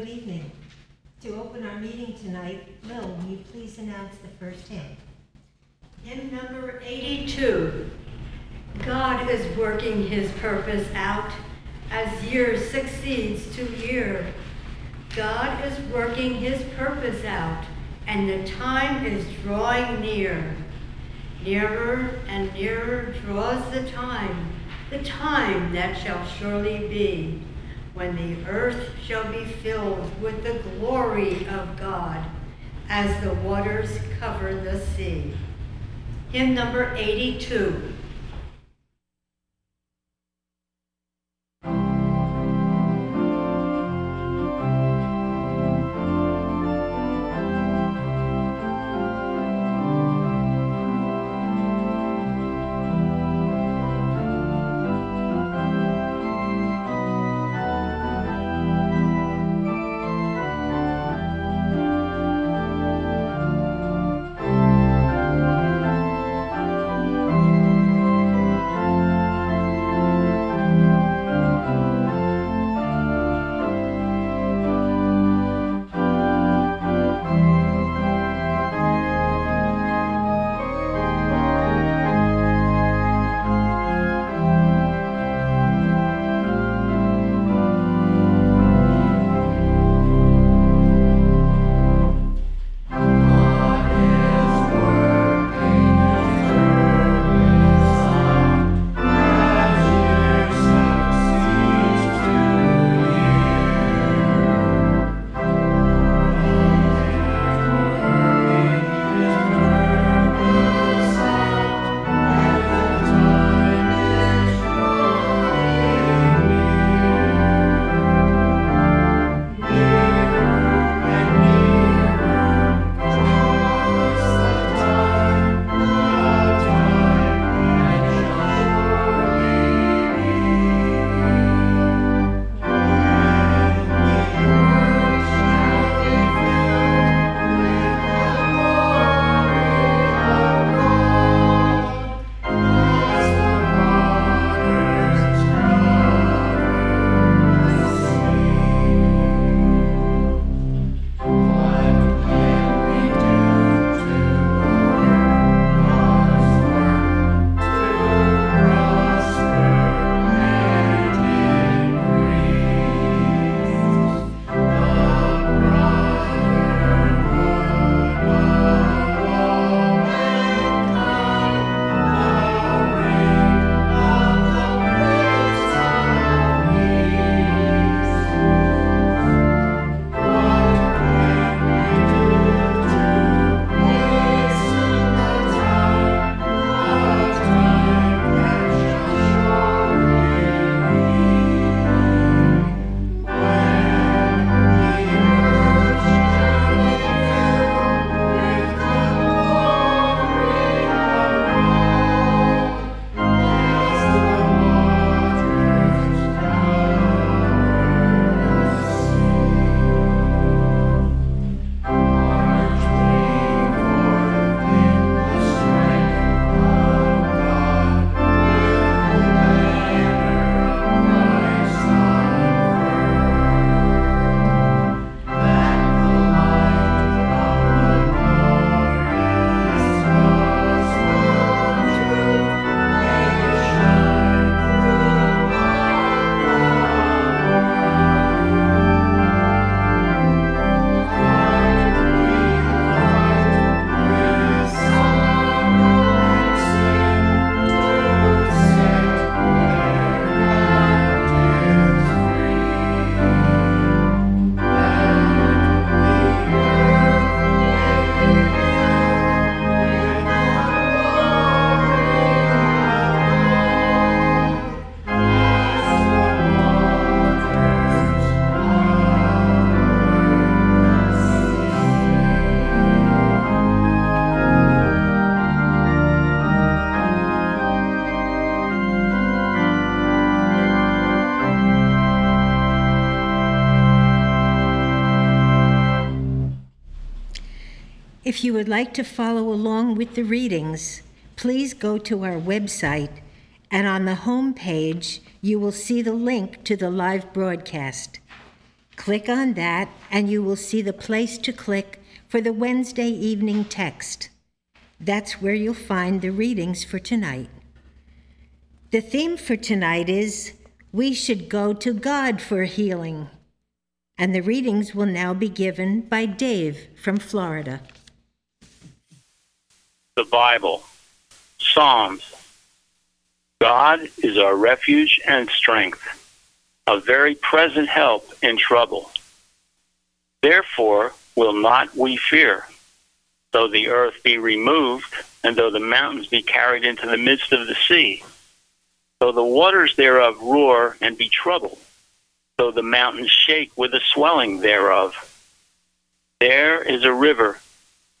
Good evening. To open our meeting tonight, Lil, will you please announce the first hymn? Hymn number 82. God is working his purpose out as year succeeds to year. God is working his purpose out, and the time is drawing near. Nearer and nearer draws the time, the time that shall surely be, when the earth shall be filled with the glory of God, as the waters cover the sea. Hymn number 82. If you would like to follow along with the readings, please go to our website, and on the home page, you will see the link to the live broadcast. Click on that, and you will see the place to click for the Wednesday evening text. That's where you'll find the readings for tonight. The theme for tonight is We Should Go to God for Healing. And the readings will now be given by Dave from Florida. The Bible, Psalms. God is our refuge and strength, a very present help in trouble. Therefore will not we fear, though the earth be removed, and though the mountains be carried into the midst of the sea, though the waters thereof roar and be troubled though the mountains shake with the swelling thereof. There is a river,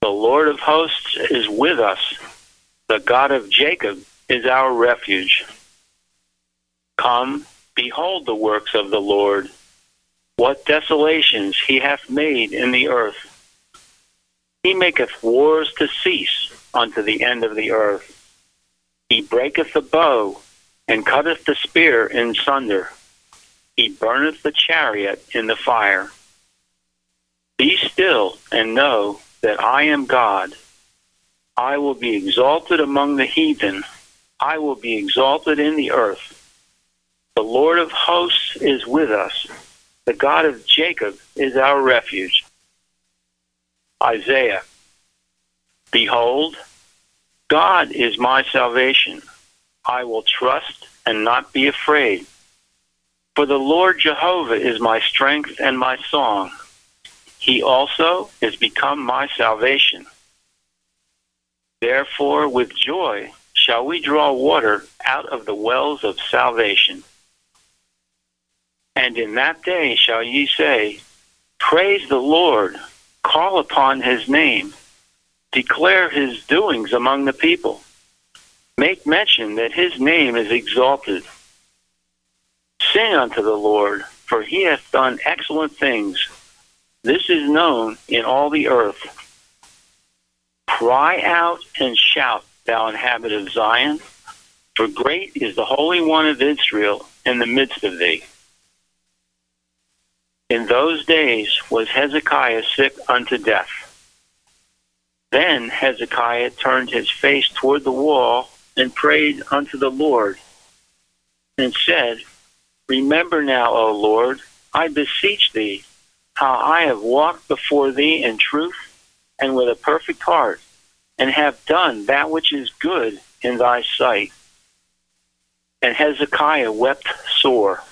The Lord of hosts is with us. The God of Jacob is our refuge. Come, behold the works of the Lord, what desolations he hath made in the earth. He maketh wars to cease unto the end of the earth. He breaketh the bow and cutteth the spear in sunder. He burneth the chariot in the fire. Be still and know that I am God. I will be exalted among the heathen. I will be exalted in the earth. The Lord of hosts is with us. The God of Jacob is our refuge. Isaiah. Behold, God is my salvation. I will trust and not be afraid. For the Lord Jehovah is my strength and my song. He also is become my salvation. Therefore, with joy shall we draw water out of the wells of salvation. And in that day shall ye say, Praise the Lord, call upon his name, declare his doings among the people, make mention that his name is exalted. Sing unto the Lord, for he hath done excellent things. This is known in all the earth. Cry out and shout, thou inhabitant of Zion, for great is the Holy One of Israel in the midst of thee. In those days was Hezekiah sick unto death. Then Hezekiah turned his face toward the wall and prayed unto the Lord, and said, Remember now, O Lord, I beseech thee, how I have walked before thee in truth and with a perfect heart, and have done that which is good in thy sight. And Hezekiah wept sore.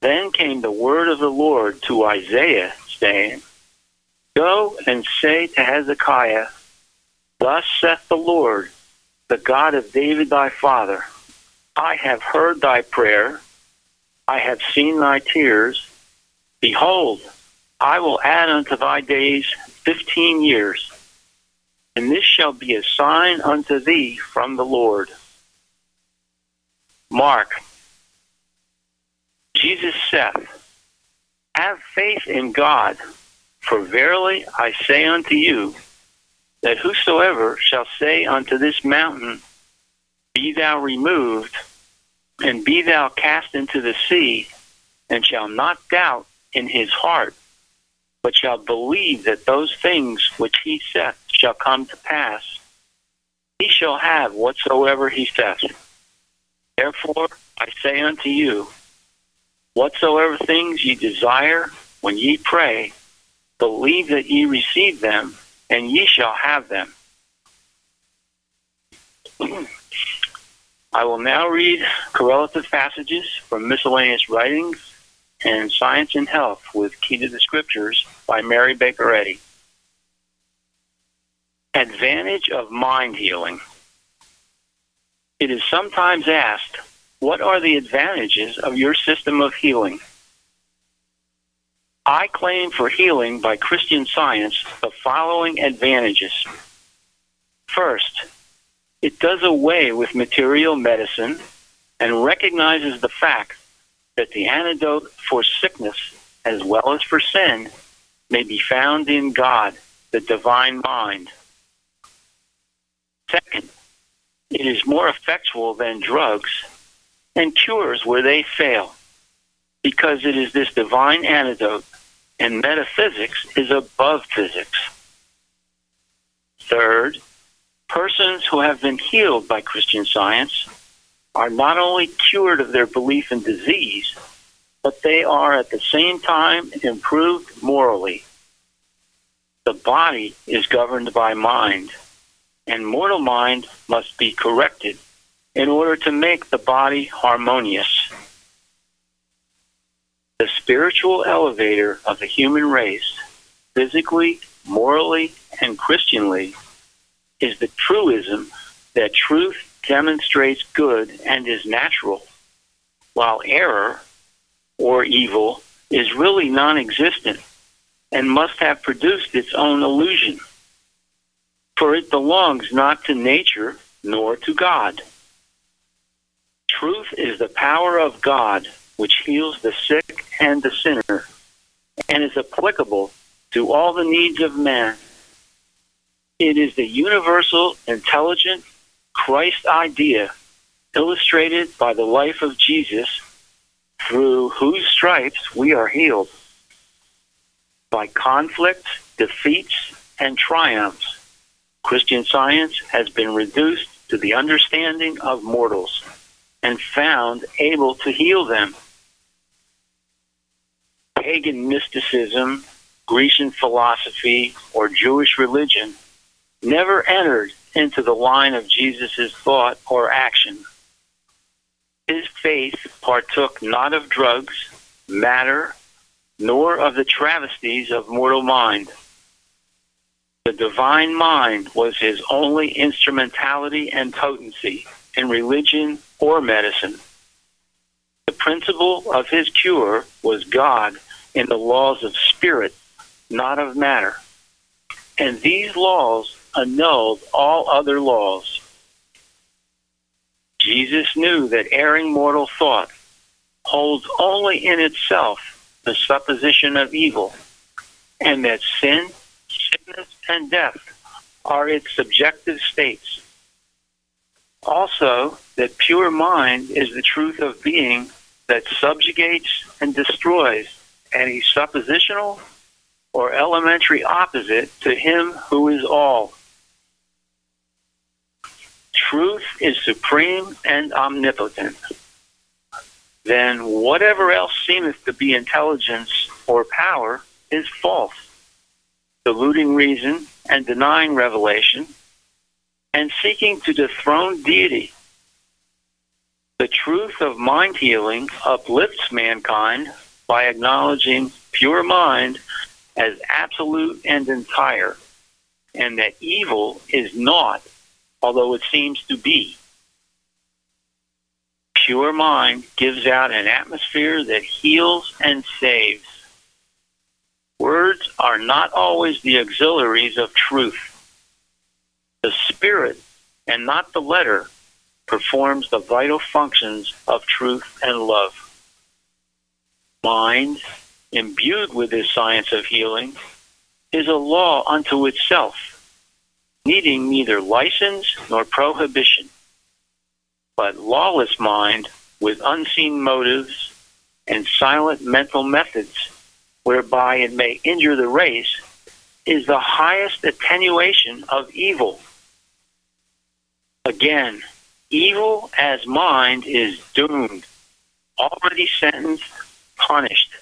Then came the word of the Lord to Isaiah, saying, Go and say to Hezekiah, Thus saith the Lord, the God of David thy father, I have heard thy prayer. I have seen thy tears. Behold, I will add unto thy days fifteen years, and this shall be a sign unto thee from the Lord. Mark, Jesus saith, Have faith in God, for verily I say unto you, that whosoever shall say unto this mountain, Be thou removed, and be thou cast into the sea, and shall not doubt in his heart, but shall believe that those things which he saith shall come to pass, he shall have whatsoever he saith. Therefore I say unto you, whatsoever things ye desire when ye pray, believe that ye receive them, and ye shall have them. I will now read correlative passages from miscellaneous writings and Science and Health with Key to the Scriptures by Mary Baker Eddy. Advantage of mind healing. It is sometimes asked, what are the advantages of your system of healing? I claim for healing by Christian science the following advantages. First, it does away with material medicine and recognizes the fact that the antidote for sickness as well as for sin may be found in God, the divine mind. Second, it is more effectual than drugs and cures where they fail because it is this divine antidote and metaphysics is above physics. Third, persons who have been healed by Christian science are not only cured of their belief in disease, but they are at the same time improved morally. The body is governed by mind, and mortal mind must be corrected in order to make the body harmonious. The spiritual elevator of the human race, physically, morally, and Christianly, is the truism that truth demonstrates good and is natural, while error or evil is really non existent and must have produced its own illusion. For it belongs not to nature nor to God. Truth is the power of God which heals the sick and the sinner and is applicable to all the needs of man. It is the universal, intelligent Christ idea illustrated by the life of Jesus through whose stripes we are healed. By conflict, defeats, and triumphs, Christian science has been reduced to the understanding of mortals and found able to heal them. Pagan mysticism, Grecian philosophy, or Jewish religion never entered into the line of Jesus' thought or action. His faith partook not of drugs, matter, nor of the travesties of mortal mind. The divine mind was his only instrumentality and potency in religion or medicine. The principle of his cure was God in the laws of spirit, not of matter. And these laws annulled all other laws. Jesus knew that erring mortal thought holds only in itself the supposition of evil, and that sin, sickness, and death are its subjective states. Also, that pure mind is the truth of being that subjugates and destroys any suppositional or elementary opposite to him who is all. Truth is supreme and omnipotent. Then whatever else seemeth to be intelligence or power is false, deluding reason and denying revelation, and seeking to dethrone deity. The truth of mind healing uplifts mankind by acknowledging pure mind as absolute and entire, and that evil is not although it seems to be. Pure mind gives out an atmosphere that heals and saves. Words are not always the auxiliaries of truth. The spirit, and not the letter, performs the vital functions of truth and love. Mind, imbued with this science of healing, is a law unto itself needing neither license nor prohibition. But lawless mind with unseen motives and silent mental methods whereby it may injure the race is the highest attenuation of evil. Again, evil as mind is doomed, already sentenced, punished.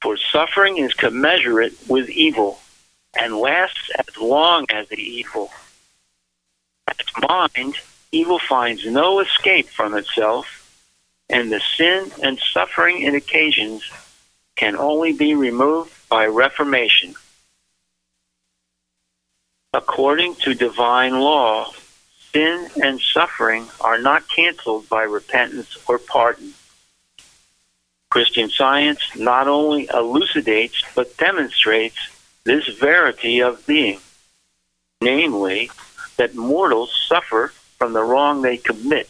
For suffering is commensurate with evil and lasts as long as the evil. As mind, evil finds no escape from itself, and the sin and suffering it occasions can only be removed by reformation. According to divine law, sin and suffering are not canceled by repentance or pardon. Christian science not only elucidates but demonstrates this verity of being, namely, that mortals suffer from the wrong they commit,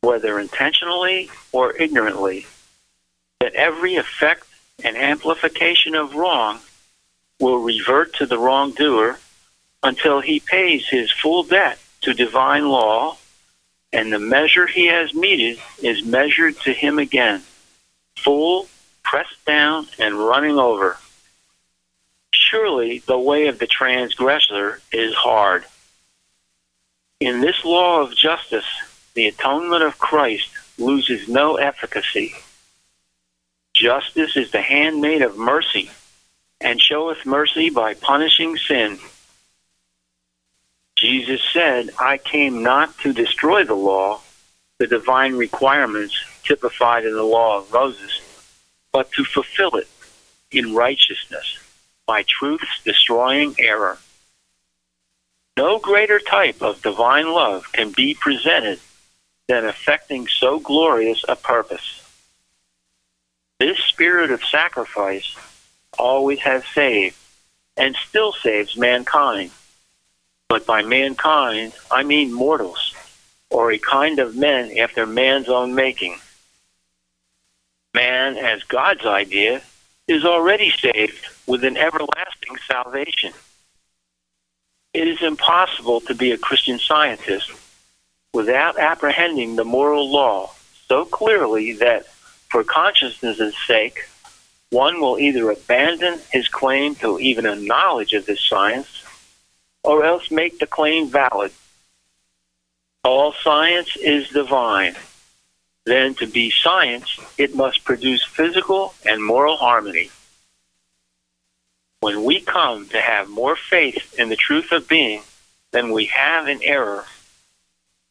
whether intentionally or ignorantly, that every effect and amplification of wrong will revert to the wrongdoer until he pays his full debt to divine law, and the measure he has meted is measured to him again, full, pressed down, and running over. Surely the way of the transgressor is hard. In this law of justice, the atonement of Christ loses no efficacy. Justice is the handmaid of mercy, and showeth mercy by punishing sin. Jesus said, I came not to destroy the law, the divine requirements typified in the law of Moses, but to fulfill it in righteousness by truth's destroying error. No greater type of divine love can be presented than effecting so glorious a purpose. This spirit of sacrifice always has saved and still saves mankind. But by mankind, I mean mortals, or a kind of men after man's own making. Man, as God's idea, is already saved with an everlasting salvation. It is impossible to be a Christian scientist without apprehending the moral law so clearly that, for consciousness' sake, one will either abandon his claim to even a knowledge of this science or else make the claim valid. All science is divine. Then, to be science, it must produce physical and moral harmony. When we come to have more faith in the truth of being than we have in error,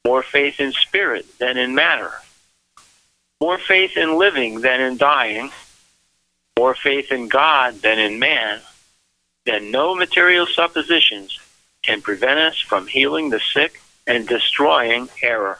more faith in spirit than in matter, more faith in living than in dying, more faith in God than in man, then no material suppositions can prevent us from healing the sick and destroying error.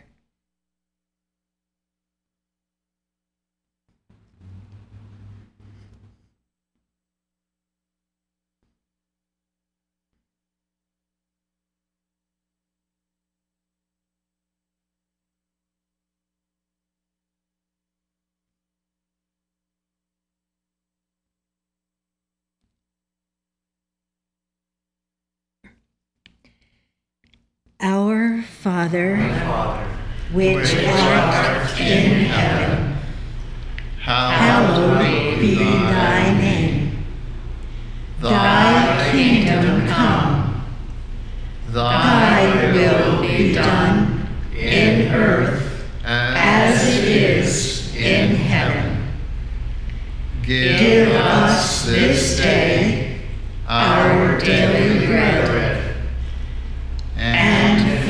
Our Father, which art in heaven, hallowed be thy name. Thy kingdom come, thy will be done in earth as it is in heaven. Give us this day our daily bread and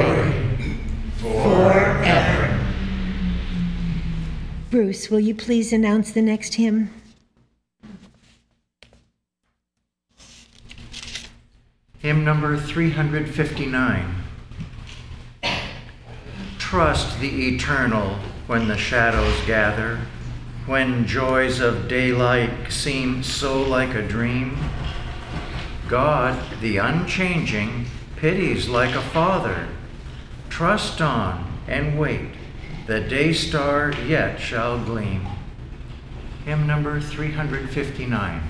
Bruce, will you please announce the next hymn? Hymn number 359. Trust the eternal when the shadows gather, when joys of daylight seem so like a dream. God, the unchanging, pities like a father. Trust on and wait, the day star yet shall gleam. Hymn number 359.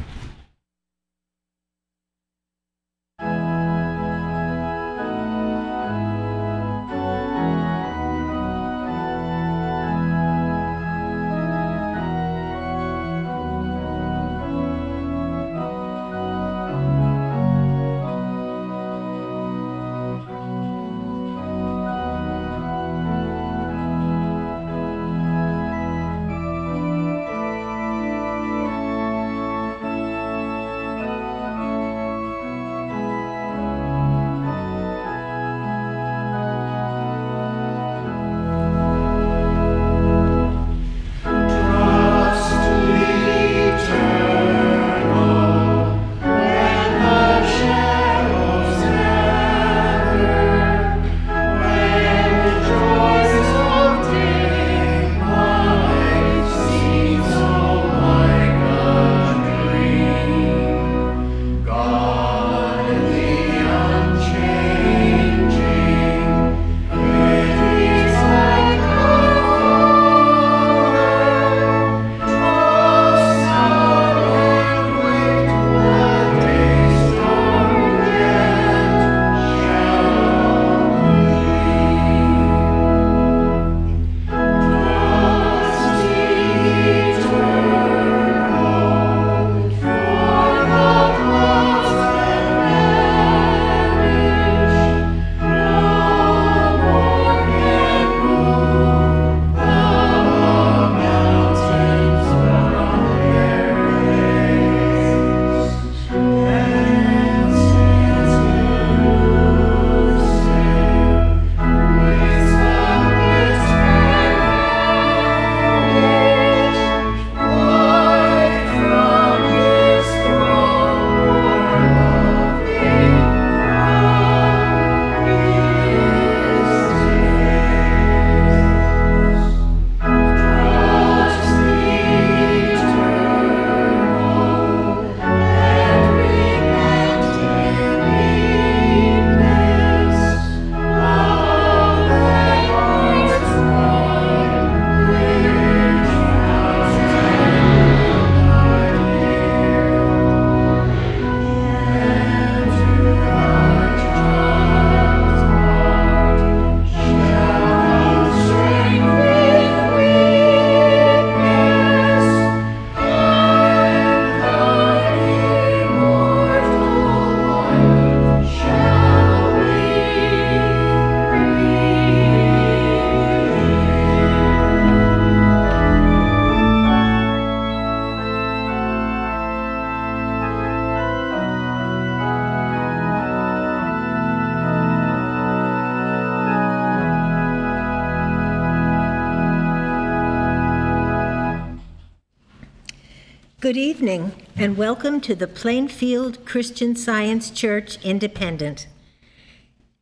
Good evening, and welcome to the Plainfield Christian Science Church Independent.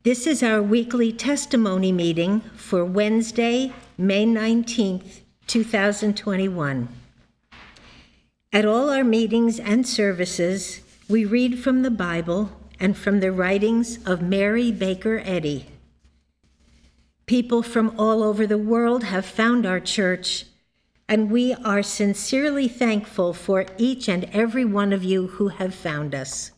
This is our weekly testimony meeting for Wednesday, May 19th, 2021. At all our meetings and services, we read from the Bible and from the writings of Mary Baker Eddy. People from all over the world have found our church, and we are sincerely thankful for each and every one of you who have found us.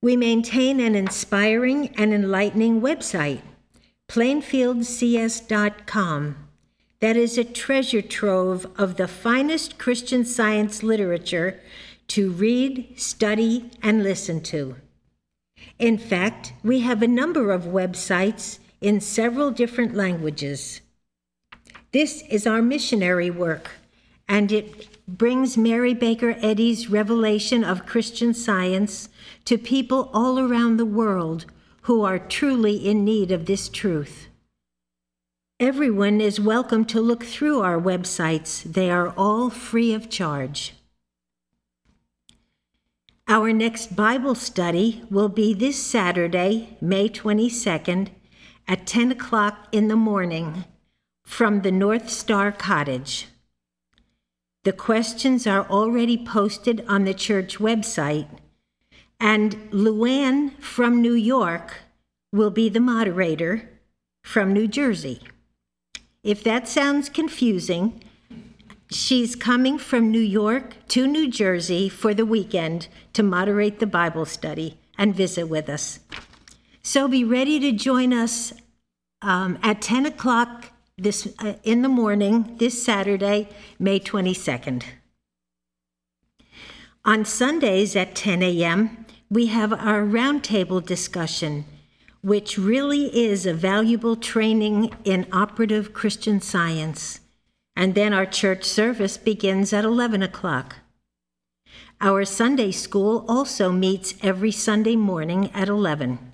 We maintain an inspiring and enlightening website, plainfieldcs.com, that is a treasure trove of the finest Christian science literature to read, study, and listen to. In fact, we have a number of websites in several different languages. This is our missionary work, and it brings Mary Baker Eddy's revelation of Christian science to people all around the world who are truly in need of this truth. Everyone is welcome to look through our websites, they are all free of charge. Our next Bible study will be this Saturday, May 22nd, at 10 o'clock in the morning from the North Star Cottage. The questions are already posted on the church website, and Luann from New York will be the moderator from New Jersey. If that sounds confusing, she's coming from New York to New Jersey for the weekend to moderate the Bible study and visit with us. So be ready to join us um, at 10 o'clock this uh, in the morning this Saturday, May 22nd. On Sundays at 10 a.m., we have our roundtable discussion, which really is a valuable training in operative Christian science. And then our church service begins at 11 o'clock. Our Sunday school also meets every Sunday morning at 11.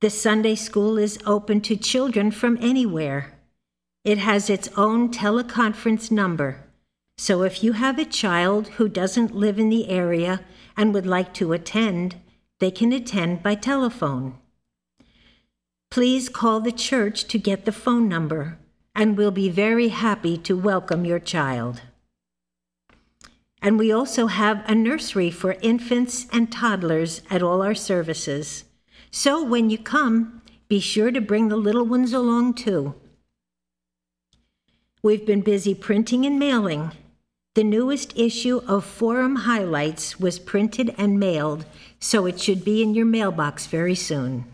The Sunday school is open to children from anywhere. It has its own teleconference number. So if you have a child who doesn't live in the area and would like to attend, they can attend by telephone. Please call the church to get the phone number, and we'll be very happy to welcome your child. And we also have a nursery for infants and toddlers at all our services. So when you come, be sure to bring the little ones along too. We've been busy printing and mailing. The newest issue of Forum Highlights was printed and mailed, so it should be in your mailbox very soon.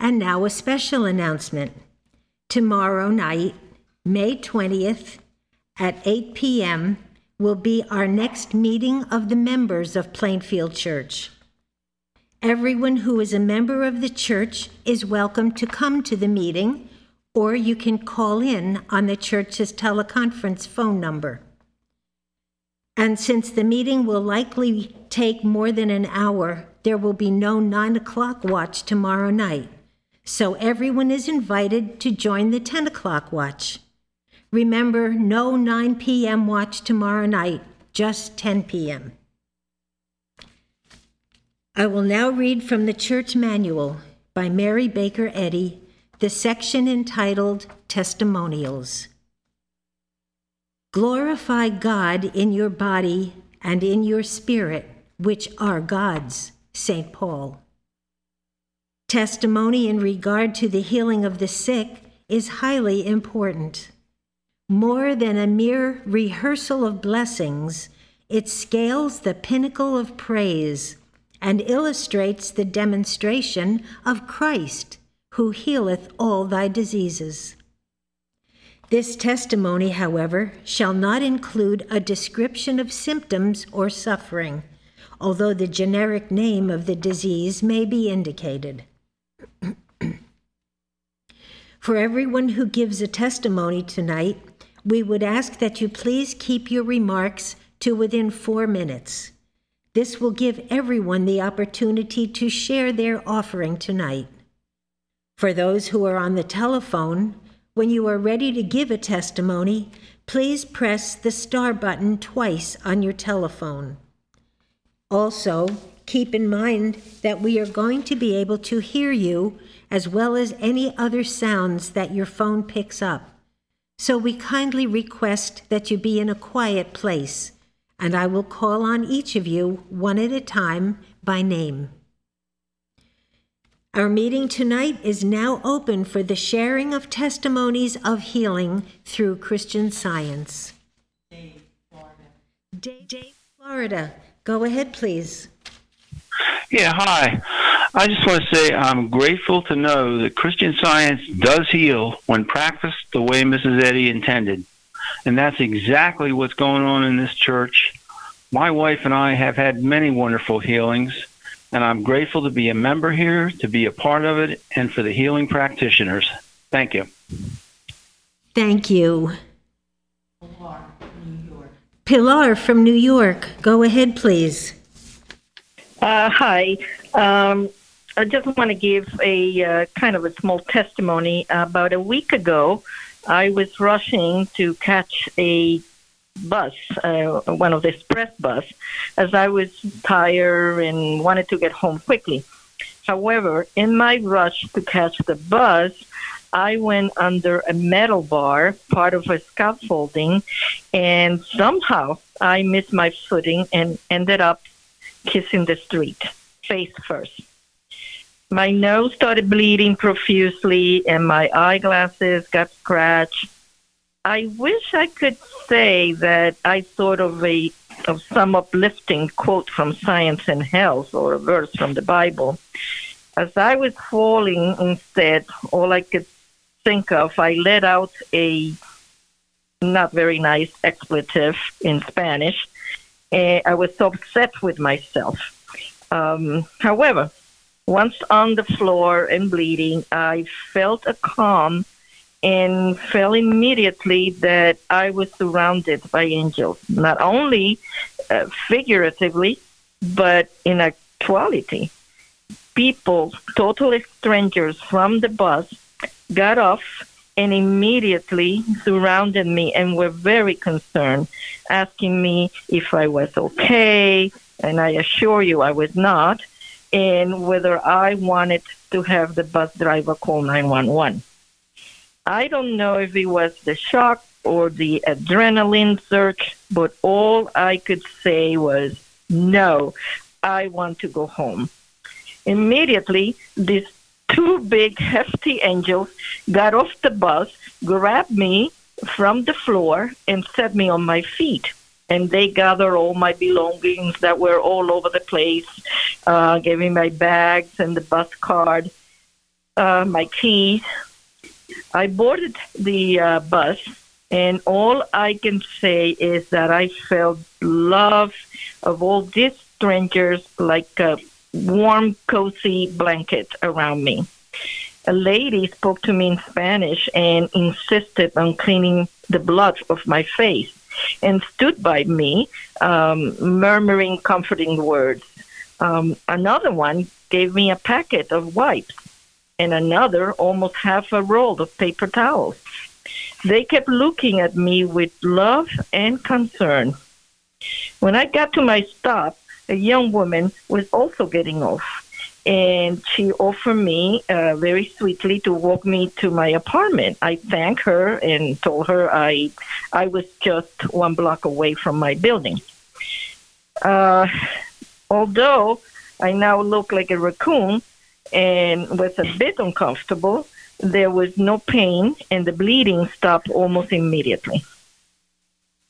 And now a special announcement. Tomorrow night, May 20th, at 8 p.m., will be our next meeting of the members of Plainfield Church. Everyone who is a member of the church is welcome to come to the meeting or you can call in on the church's teleconference phone number. And since the meeting will likely take more than an hour, there will be no 9 o'clock watch tomorrow night. So everyone is invited to join the 10 o'clock watch. Remember, no 9 p.m. watch tomorrow night, just 10 p.m. I will now read from the Church Manual by Mary Baker Eddy the section entitled Testimonials. Glorify God in your body and in your spirit, which are God's, St. Paul. Testimony in regard to the healing of the sick is highly important. More than a mere rehearsal of blessings, it scales the pinnacle of praise and illustrates the demonstration of Christ who healeth all thy diseases. This testimony, however, shall not include a description of symptoms or suffering, although the generic name of the disease may be indicated. For everyone who gives a testimony tonight, we would ask that you please keep your remarks to within four minutes. This will give everyone the opportunity to share their offering tonight. For those who are on the telephone, When you are ready to give a testimony, please press the star button twice on your telephone. Also, keep in mind that we are going to be able to hear you as well as any other sounds that your phone picks up. So we kindly request that you be in a quiet place, and I will call on each of you one at a time by name. Our meeting tonight is now open for the sharing of testimonies of healing through Christian Science. Dave, Florida. Dave, Florida. Go ahead, please. Yeah, hi. I just want to say I'm grateful to know that Christian Science does heal when practiced the way Mrs. Eddy intended. And that's exactly what's going on in this church. My wife and I have had many wonderful healings, and I'm grateful to be a member here, to be a part of it, and for the healing practitioners. Thank you. Thank you. Pilar, New York. Pilar from New York. Go ahead, please. Uh, hi. Um, I just want to give a uh, kind of a small testimony. About a week ago, I was rushing to catch a bus, uh, one of the express bus, as I was tired and wanted to get home quickly. However, in my rush to catch the bus, I went under a metal bar, part of a scaffolding, and somehow I missed my footing and ended up kissing the street, face first. My nose started bleeding profusely and my eyeglasses got scratched. I wish I could say that I thought of a of some uplifting quote from Science and Health or a verse from the Bible. As I was falling instead, all I could think of, I let out a not very nice expletive in Spanish uh, I was so upset with myself. Um, however, once on the floor and bleeding, I felt a calm and felt immediately that I was surrounded by angels, not only uh, figuratively, but in actuality. People, total strangers from the bus, got off and immediately surrounded me and were very concerned, asking me if I was okay, and I assure you I was not, and whether I wanted to have the bus driver call 911. I don't know if it was the shock or the adrenaline surge, but all I could say was, no, I want to go home. Immediately, this two big, hefty angels got off the bus, grabbed me from the floor, and set me on my feet. And they gathered all my belongings that were all over the place, uh, gave me my bags and the bus card, uh, my keys. I boarded the uh, bus, and all I can say is that I felt love of all these strangers like a warm, cozy blanket around me. A lady spoke to me in Spanish and insisted on cleaning the blood off my face and stood by me, um, murmuring comforting words. Um, another one gave me a packet of wipes, and another almost half a roll of paper towels. They kept looking at me with love and concern. When I got to my stop, a young woman was also getting off. And she offered me uh, very sweetly to walk me to my apartment. I thanked her and told her I, I was just one block away from my building. Uh, although I now look like a raccoon and was a bit uncomfortable, there was no pain and the bleeding stopped almost immediately.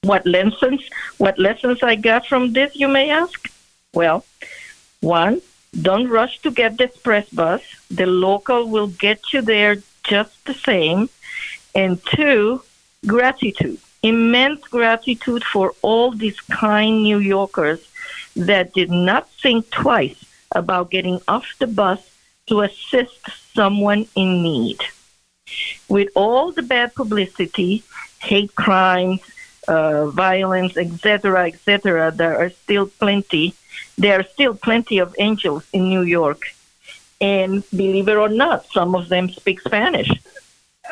What lessons? What lessons I got from this, you may ask? Well, one, don't rush to get the express bus. The local will get you there just the same. And two, gratitude. Immense gratitude for all these kind New Yorkers that did not think twice about getting off the bus to assist someone in need. With all the bad publicity, hate crimes, uh, violence, etc., etc., there are still plenty there are still plenty of angels in New York. And believe it or not, some of them speak Spanish.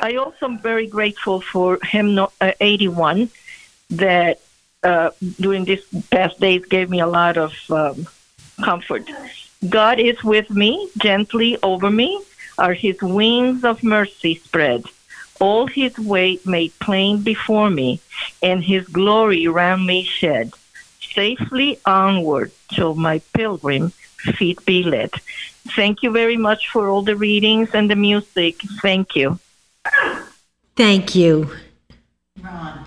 I also am very grateful for no- uh, 81 that uh, during these past days gave me a lot of um, comfort. God is with me, gently over me are his wings of mercy spread. All his weight made plain before me, and his glory round me shed. Safely onward till my pilgrim feet be led. Thank you very much for all the readings and the music. Thank you. Thank you. Ron,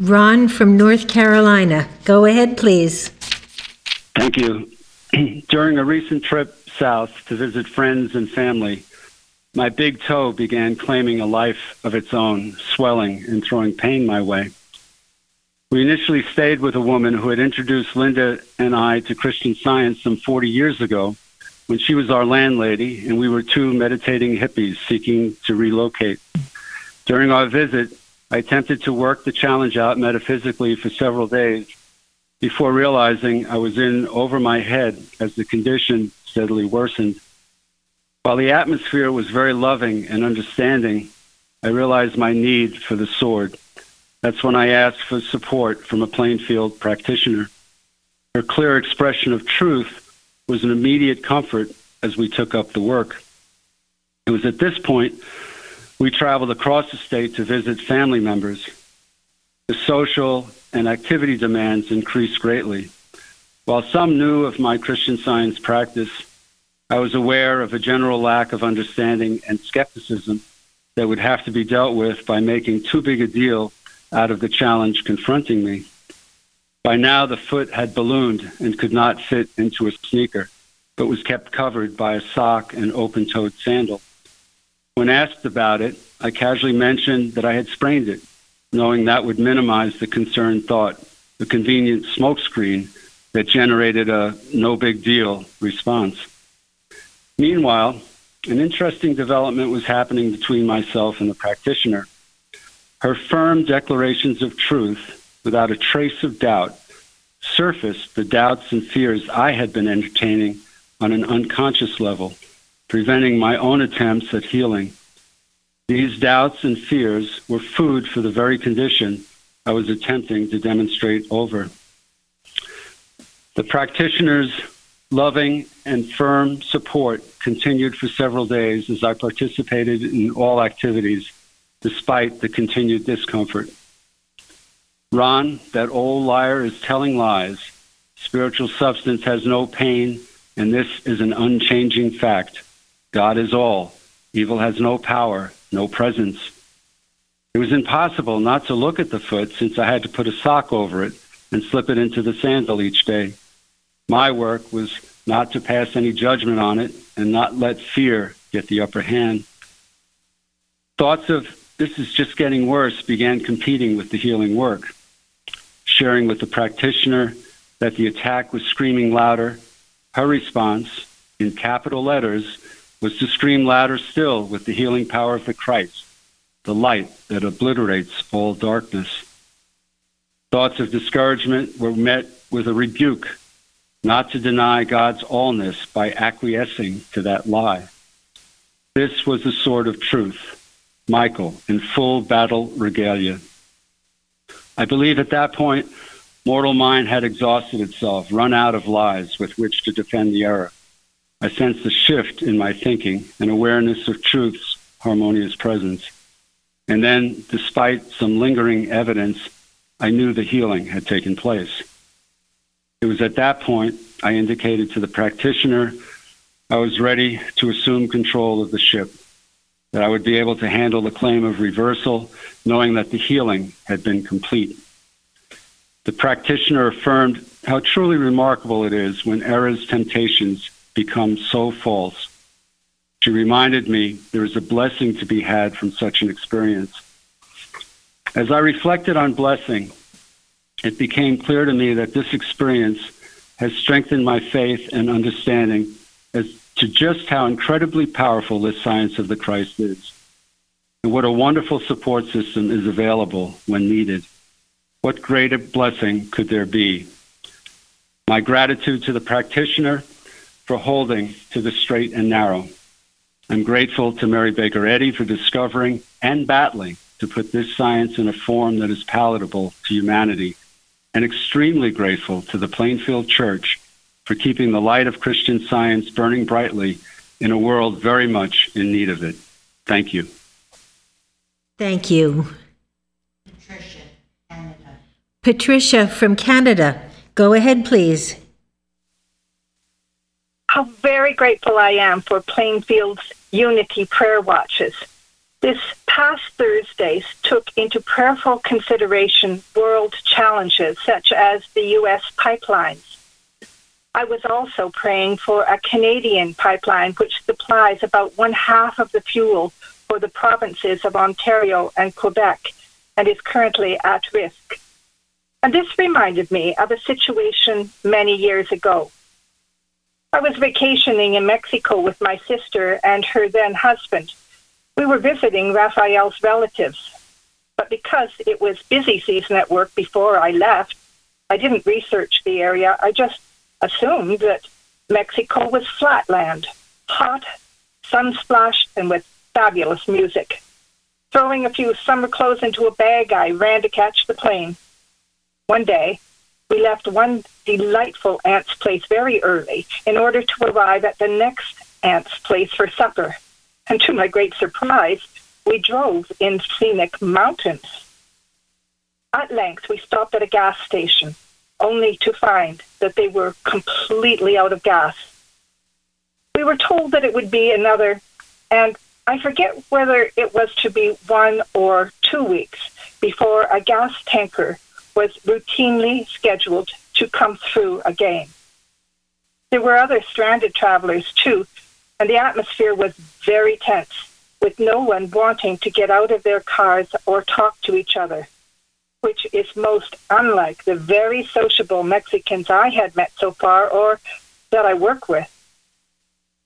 Ron from North Carolina. Go ahead, please. Thank you. During a recent trip south to visit friends and family, my big toe began claiming a life of its own, swelling and throwing pain my way. We initially stayed with a woman who had introduced Linda and I to Christian science some 40 years ago when she was our landlady and we were two meditating hippies seeking to relocate. During our visit, I attempted to work the challenge out metaphysically for several days before realizing I was in over my head as the condition steadily worsened. While the atmosphere was very loving and understanding, I realized my need for the sword. That's when I asked for support from a Plainfield practitioner. Her clear expression of truth was an immediate comfort as we took up the work. It was at this point we traveled across the state to visit family members. The social and activity demands increased greatly. While some knew of my Christian science practice, I was aware of a general lack of understanding and skepticism that would have to be dealt with by making too big a deal out of the challenge confronting me. By now, the foot had ballooned and could not fit into a sneaker, but was kept covered by a sock and open toed sandal. When asked about it, I casually mentioned that I had sprained it, knowing that would minimize the concerned thought, the convenient smokescreen that generated a no big deal response. Meanwhile, an interesting development was happening between myself and the practitioner. Her firm declarations of truth, without a trace of doubt, surfaced the doubts and fears I had been entertaining on an unconscious level, preventing my own attempts at healing. These doubts and fears were food for the very condition I was attempting to demonstrate over. The practitioner's loving and firm support continued for several days as I participated in all activities despite the continued discomfort. Ron, that old liar is telling lies. Spiritual substance has no pain, and this is an unchanging fact. God is all. Evil has no power, no presence. It was impossible not to look at the foot since I had to put a sock over it and slip it into the sandal each day. My work was not to pass any judgment on it and not let fear get the upper hand. Thoughts of this is just getting worse began competing with the healing work. Sharing with the practitioner that the attack was screaming louder, her response, in capital letters, was to scream louder still with the healing power of the Christ, the light that obliterates all darkness. Thoughts of discouragement were met with a rebuke not to deny God's allness by acquiescing to that lie. This was the sword of truth, Michael in full battle regalia. I believe at that point, mortal mind had exhausted itself, run out of lies with which to defend the error. I sensed a shift in my thinking, an awareness of truth's harmonious presence. And then, despite some lingering evidence, I knew the healing had taken place. It was at that point I indicated to the practitioner I was ready to assume control of the ship, that I would be able to handle the claim of reversal, knowing that the healing had been complete. The practitioner affirmed how truly remarkable it is when error's temptations become so false. She reminded me there is a blessing to be had from such an experience. As I reflected on blessing, it became clear to me that this experience has strengthened my faith and understanding as to just how incredibly powerful this science of the Christ is, and what a wonderful support system is available when needed. What greater blessing could there be? My gratitude to the practitioner for holding to the straight and narrow. I'm grateful to Mary Baker Eddy for discovering and battling to put this science in a form that is palatable to humanity, and extremely grateful to the Plainfield Church for keeping the light of Christian science burning brightly in a world very much in need of it. Thank you. Thank you. Patricia, Canada. Patricia from Canada. Go ahead, please. How very grateful I am for Plainfield's Unity Prayer Watches. This past Thursday took into prayerful consideration world challenges such as the U.S. pipelines. I was also praying for a Canadian pipeline which supplies about one half of the fuel for the provinces of Ontario and Quebec and is currently at risk. And this reminded me of a situation many years ago. I was vacationing in Mexico with my sister and her then husband. We were visiting Raphael's relatives, but because it was busy season at work before I left, I didn't research the area. I just assumed that Mexico was flatland, hot, sun splashed, and with fabulous music. Throwing a few summer clothes into a bag, I ran to catch the plane. One day, we left one delightful aunt's place very early in order to arrive at the next aunt's place for supper. And to my great surprise, we drove in scenic mountains. At length, we stopped at a gas station, only to find that they were completely out of gas. We were told that it would be another, and I forget whether it was to be one or two weeks before a gas tanker was routinely scheduled to come through again. There were other stranded travelers too, and the atmosphere was very tense, with no one wanting to get out of their cars or talk to each other, which is most unlike the very sociable Mexicans I had met so far or that I work with.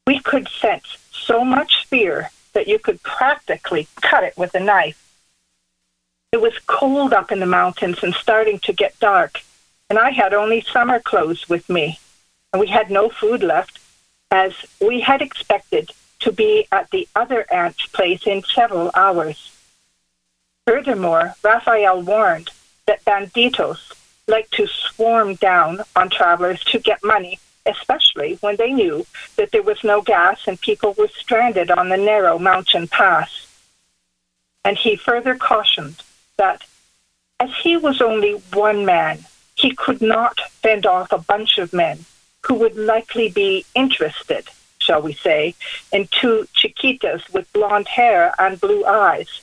We could sense so much fear that you could practically cut it with a knife. It was cold up in the mountains and starting to get dark, and I had only summer clothes with me, and we had no food left, as we had expected to be at the other aunt's place in several hours. Furthermore, Raphael warned that banditos like to swarm down on travelers to get money, especially when they knew that there was no gas and people were stranded on the narrow mountain pass. And he further cautioned that as he was only one man, he could not fend off a bunch of men who would likely be interested, shall we say, in two chiquitas with blonde hair and blue eyes.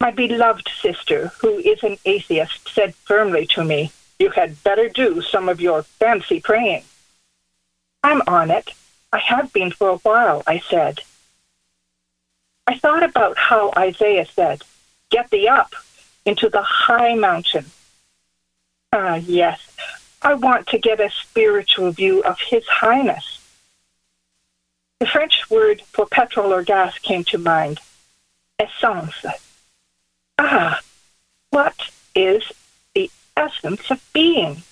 My beloved sister, who is an atheist, said firmly to me, You had better do some of your fancy praying. I'm on it. I have been for a while, I said. I thought about how Isaiah said, Get thee up into the high mountain. Ah, yes, I want to get a spiritual view of His Highness. The French word for petrol or gas came to mind essence. Ah, what is the essence of being?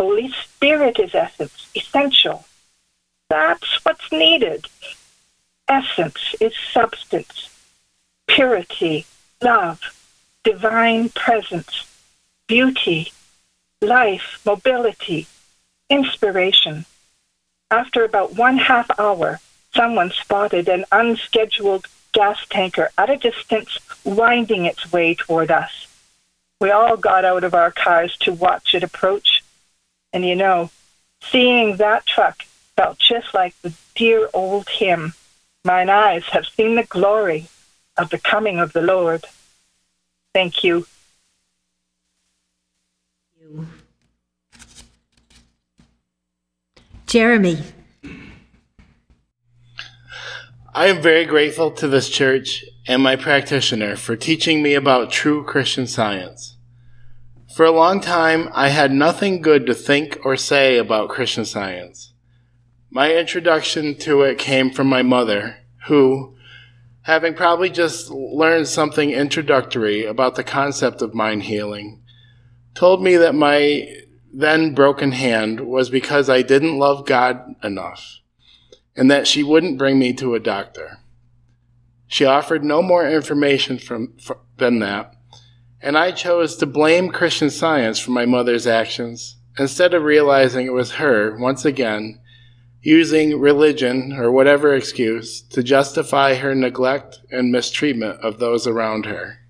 Holy Spirit is essence, essential. That's what's needed. Essence is substance, purity, love, divine presence, beauty, life, mobility, inspiration. After about one half hour, someone spotted an unscheduled gas tanker at a distance winding its way toward us. We all got out of our cars to watch it approach. And you know, seeing that truck felt just like the dear old hymn, Mine eyes have seen the glory of the coming of the Lord. Thank you. Jeremy. I am very grateful to this church and my practitioner for teaching me about true Christian science. For a long time, I had nothing good to think or say about Christian science. My introduction to it came from my mother, who, having probably just learned something introductory about the concept of mind healing, told me that my then broken hand was because I didn't love God enough and that she wouldn't bring me to a doctor. She offered no more information from, than that, and I chose to blame Christian science for my mother's actions instead of realizing it was her, once again, using religion or whatever excuse to justify her neglect and mistreatment of those around her.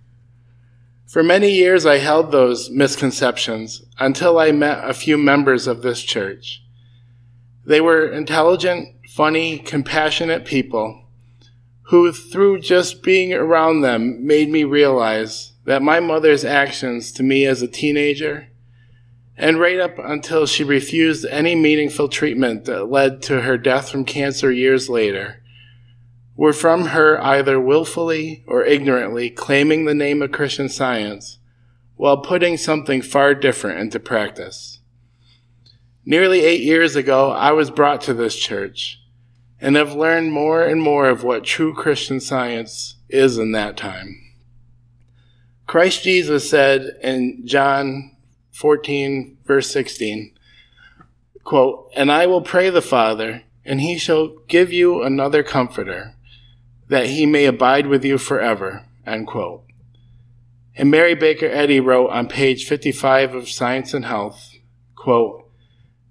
For many years, I held those misconceptions until I met a few members of this church. They were intelligent, funny, compassionate people who, through just being around them, made me realize that my mother's actions to me as a teenager, and right up until she refused any meaningful treatment that led to her death from cancer years later, were from her either willfully or ignorantly claiming the name of Christian science while putting something far different into practice. Nearly eight years ago, I was brought to this church and have learned more and more of what true Christian science is in that time. Christ Jesus said in John 14, verse 16, quote, And I will pray the Father, and he shall give you another comforter that he may abide with you forever. End quote. And Mary Baker Eddy wrote on page 55 of Science and Health, quote,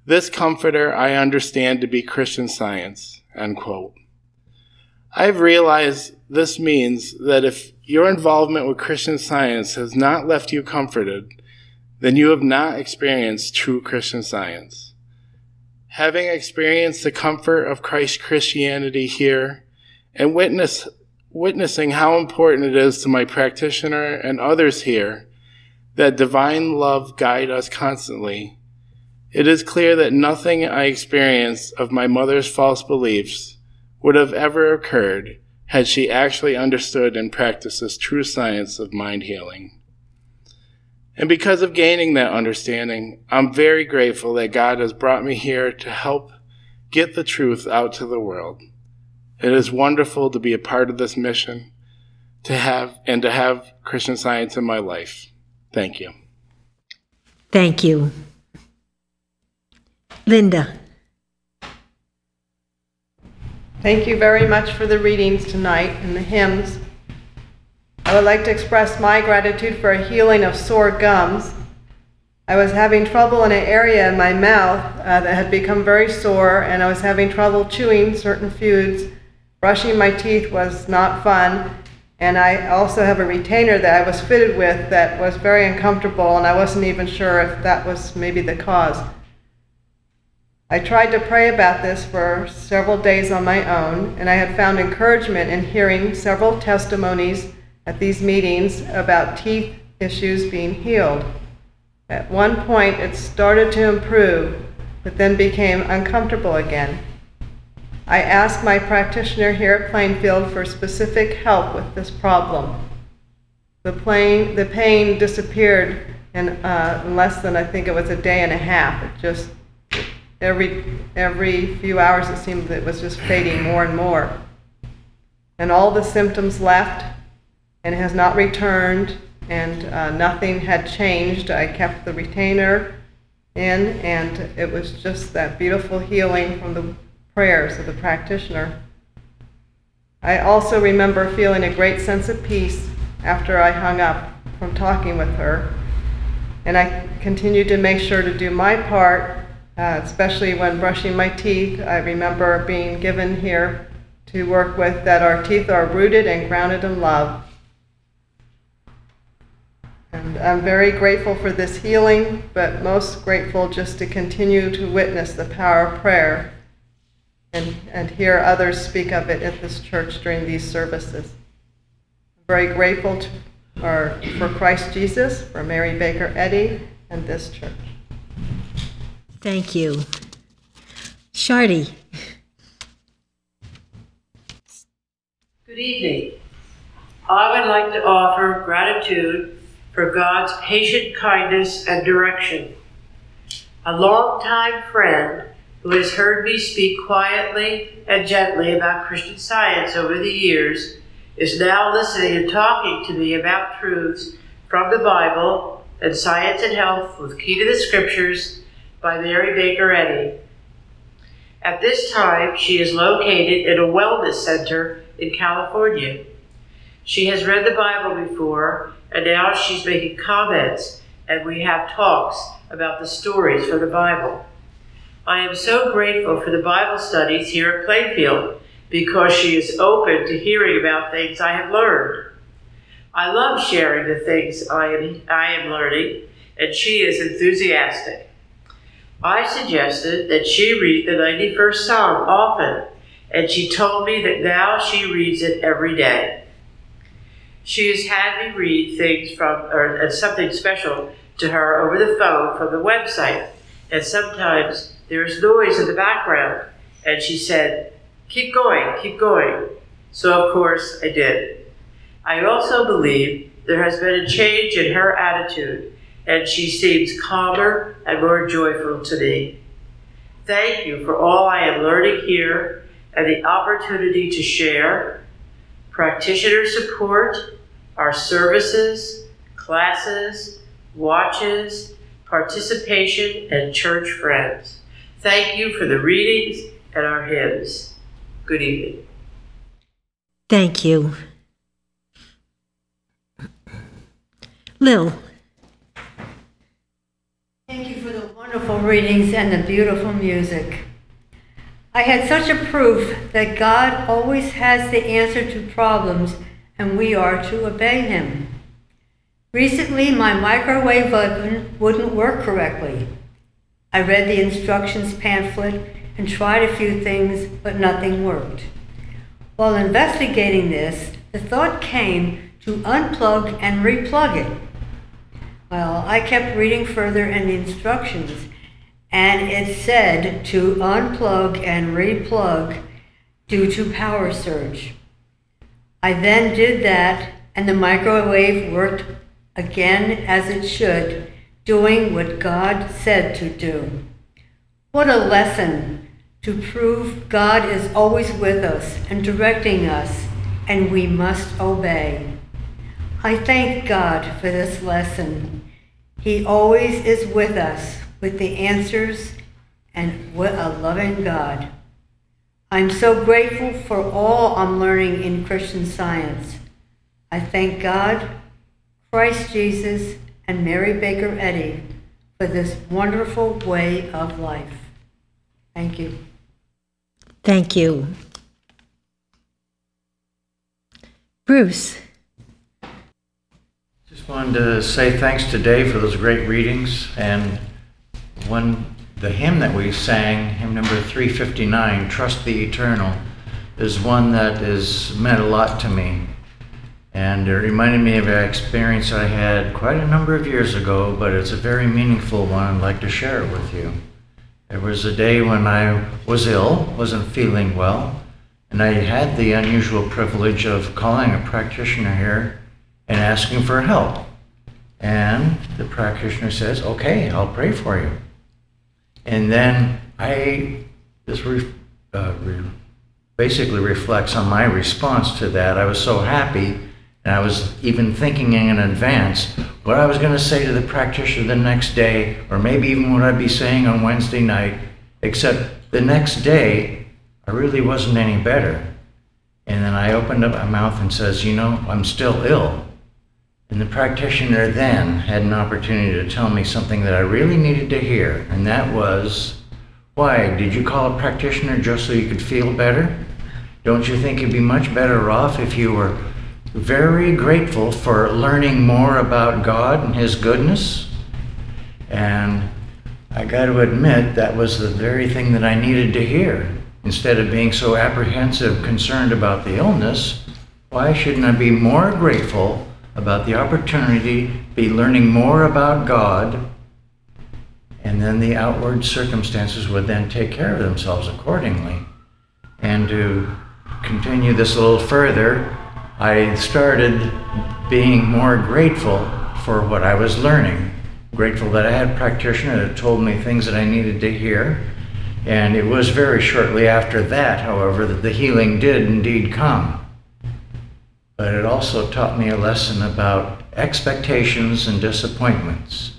This comforter I understand to be Christian science, end quote. I've realized this means that if your involvement with Christian science has not left you comforted, then you have not experienced true Christian science. Having experienced the comfort of Christ's Christianity here and witness, witnessing how important it is to my practitioner and others here that divine love guide us constantly, it is clear that nothing I experienced of my mother's false beliefs would have ever occurred had she actually understood and practiced this true science of mind healing. And because of gaining that understanding, I'm very grateful that God has brought me here to help get the truth out to the world. It is wonderful to be a part of this mission, to have and to have Christian Science in my life. Thank you. Thank you. Linda. Thank you very much for the readings tonight and the hymns. I would like to express my gratitude for a healing of sore gums. I was having trouble in an area in my mouth uh, that had become very sore, and I was having trouble chewing certain foods Brushing my teeth was not fun, and I also have a retainer that I was fitted with that was very uncomfortable, and I wasn't even sure if that was maybe the cause. I tried to pray about this for several days on my own, and I had found encouragement in hearing several testimonies at these meetings about teeth issues being healed. At one point, it started to improve, but then became uncomfortable again. I asked my practitioner here at Plainfield for specific help with this problem. The, plane, the pain disappeared in, uh, less than, I think it was a day and a half. It just, every, every few hours, it seemed that it was just fading more and more. And all the symptoms left and has not returned, and uh, nothing had changed. I kept the retainer in, and it was just that beautiful healing from the prayers of the practitioner. I also remember feeling a great sense of peace after I hung up from talking with her. And I continued to make sure to do my part, uh, especially when brushing my teeth. I remember being given here to work with that our teeth are rooted and grounded in love. And I'm very grateful for this healing, but most grateful just to continue to witness the power of prayer and, and hear others speak of it at this church during these services. I'm very grateful to, or, for Christ Jesus, for Mary Baker Eddy, and this church. Thank you. Shardy. Good evening. I would like to offer gratitude for God's patient kindness and direction. A longtime friend who has heard me speak quietly and gently about Christian science over the years, is now listening and talking to me about truths from the Bible and Science and Health with Key to the Scriptures by Mary Baker Eddy. At this time, she is located in a wellness center in California. She has read the Bible before, and now she's making comments, and we have talks about the stories from the Bible. I am so grateful for the Bible studies here at Plainfield because she is open to hearing about things I have learned. I love sharing the things I am, I am learning, and she is enthusiastic. I suggested that she read the 91st Psalm often, and she told me that now she reads it every day. She has had me read things from, or uh, something special to her over the phone from the website, and sometimes there is noise in the background, and she said, Keep going, keep going. So, of course, I did. I also believe there has been a change in her attitude, and she seems calmer and more joyful to me. Thank you for all I am learning here and the opportunity to share, practitioner support, our services, classes, watches, participation, and church friends. Thank you for the readings and our hymns. Good evening. Thank you. Lil, Thank you for the wonderful readings and the beautiful music. I had such a proof that God always has the answer to problems and we are to obey Him. Recently, my microwave oven wouldn't work correctly. I read the instructions pamphlet and tried a few things, but nothing worked. While investigating this, the thought came to unplug and replug it. Well, I kept reading further in the instructions, and it said to unplug and replug due to power surge. I then did that, and the microwave worked again as it should, doing what God said to do. What a lesson to prove God is always with us and directing us, and we must obey. I thank God for this lesson. He always is with us with the answers and what a loving God. I'm so grateful for all I'm learning in Christian science. I thank God, Christ Jesus, and Mary Baker Eddy for this wonderful way of life. Thank you. thank you. Bruce, Just wanted to say thanks to Dave for those great readings and one the hymn that we sang, hymn number 359, Trust the Eternal, is one that has meant a lot to me. And it reminded me of an experience I had quite a number of years ago, but it's a very meaningful one. I'd like to share it with you. There was a day when I was ill, wasn't feeling well, and I had the unusual privilege of calling a practitioner here and asking for help. And the practitioner says, Okay, I'll pray for you. And then I, this re, uh, re, basically reflects on my response to that. I was so happy, and I was even thinking in advance what I was going to say to the practitioner the next day, or maybe even what I'd be saying on Wednesday night, except the next day, I really wasn't any better. And then I opened up my mouth and says, You know, I'm still ill. And the practitioner then had an opportunity to tell me something that I really needed to hear, and that was, Why, did you call a practitioner just so you could feel better? Don't you think you'd be much better off if you were very grateful for learning more about God and His goodness? And I got to admit, that was the very thing that I needed to hear. Instead of being so apprehensive, concerned about the illness, why shouldn't I be more grateful about the opportunity to be learning more about God? And then the outward circumstances would then take care of themselves accordingly. And to continue this a little further, I started being more grateful for what I was learning. Grateful that I had a practitioner that told me things that I needed to hear. And it was very shortly after that, however, that the healing did indeed come. But it also taught me a lesson about expectations and disappointments.